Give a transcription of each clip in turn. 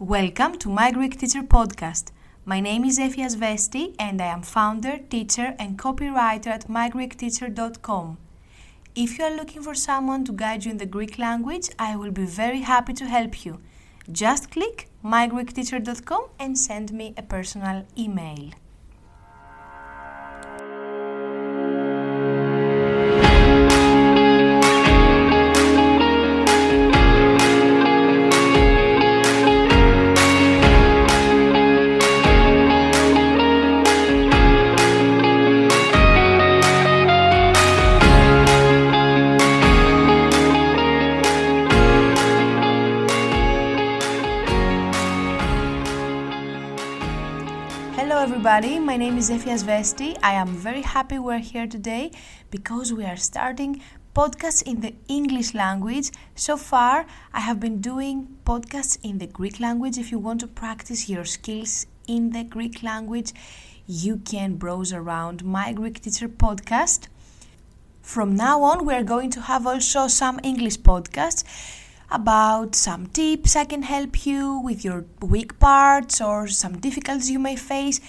Welcome to my Greek Teacher Podcast. My name is Efias Vesti and I am founder, teacher, and copywriter at mygreekteacher.com. If you are looking for someone to guide you in the Greek language, I will be very happy to help you. Just click mygreekteacher.com and send me a personal email. Everybody. My name is Efias Vesti. I am very happy we're here today because we are starting podcasts in the English language. So far, I have been doing podcasts in the Greek language. If you want to practice your skills in the Greek language, you can browse around my Greek teacher podcast. From now on, we are going to have also some English podcasts about some tips I can help you with your weak parts or some difficulties you may face.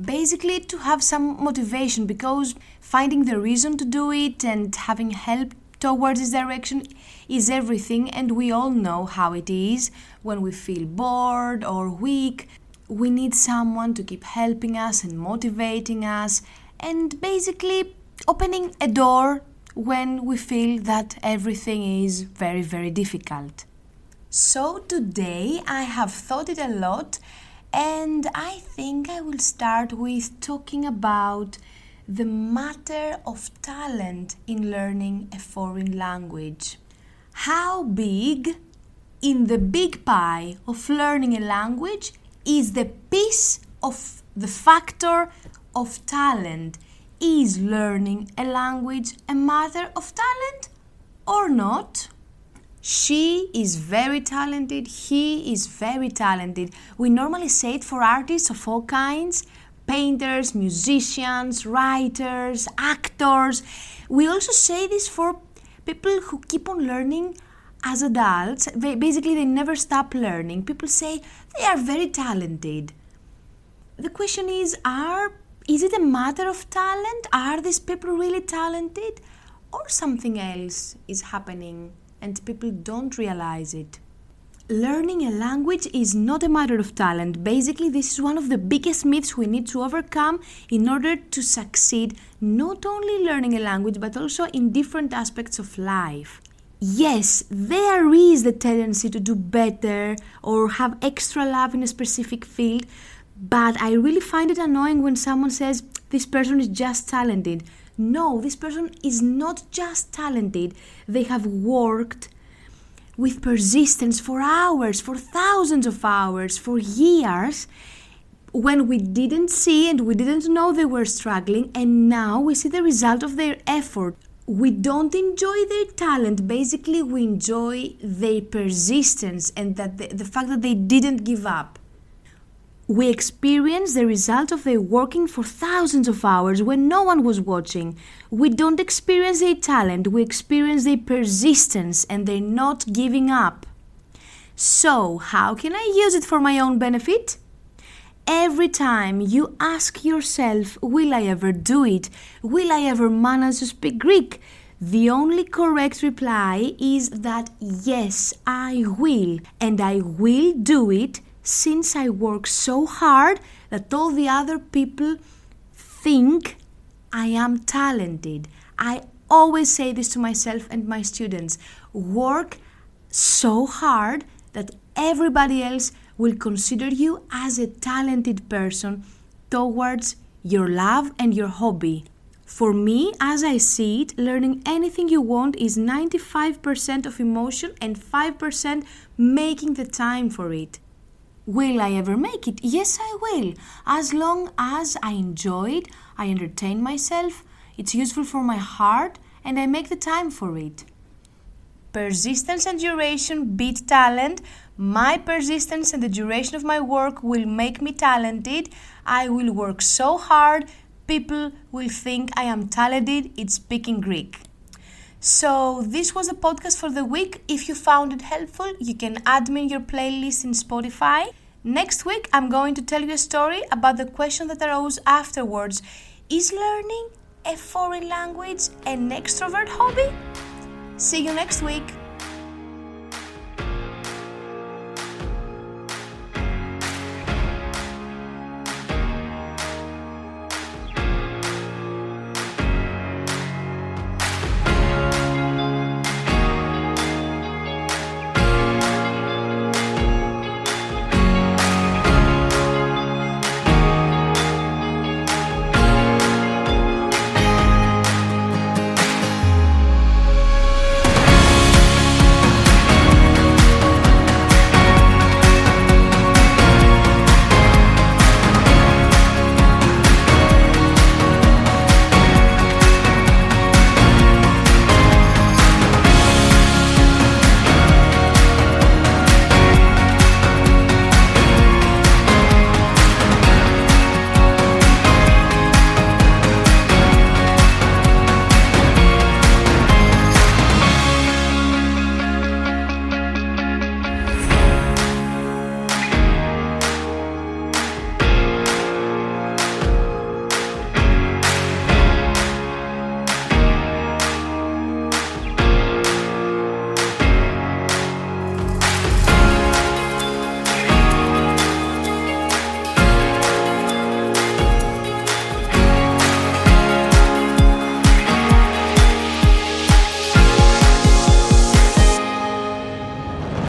Basically, to have some motivation because finding the reason to do it and having help towards this direction is everything, and we all know how it is when we feel bored or weak. We need someone to keep helping us and motivating us, and basically opening a door when we feel that everything is very, very difficult. So, today I have thought it a lot, and I think I will start with talking about the matter of talent in learning a foreign language. How big in the big pie of learning a language is the piece of the factor of talent? Is learning a language a matter of talent or not? She is very talented, he is very talented. We normally say it for artists of all kinds painters, musicians, writers, actors. We also say this for people who keep on learning as adults. They, basically, they never stop learning. People say they are very talented. The question is are is it a matter of talent? Are these people really talented? Or something else is happening and people don't realize it? Learning a language is not a matter of talent. Basically, this is one of the biggest myths we need to overcome in order to succeed not only learning a language but also in different aspects of life. Yes, there is the tendency to do better or have extra love in a specific field, but I really find it annoying when someone says this person is just talented. No, this person is not just talented. They have worked with persistence for hours, for thousands of hours, for years, when we didn't see and we didn't know they were struggling, and now we see the result of their effort. We don't enjoy their talent, basically, we enjoy their persistence and that the, the fact that they didn't give up. We experience the result of their working for thousands of hours when no one was watching. We don't experience their talent, we experience their persistence and their not giving up. So, how can I use it for my own benefit? Every time you ask yourself, Will I ever do it? Will I ever manage to speak Greek? The only correct reply is that yes, I will, and I will do it since I work so hard that all the other people think I am talented. I always say this to myself and my students work so hard that everybody else will consider you as a talented person towards your love and your hobby. For me, as I see it, learning anything you want is 95% of emotion and 5% making the time for it. Will I ever make it? Yes, I will. As long as I enjoy it, I entertain myself, it's useful for my heart, and I make the time for it. Persistence and duration beat talent. My persistence and the duration of my work will make me talented. I will work so hard, people will think I am talented It's speaking Greek. So, this was the podcast for the week. If you found it helpful, you can add me in your playlist in Spotify. Next week, I'm going to tell you a story about the question that arose afterwards Is learning a foreign language an extrovert hobby? See you next week.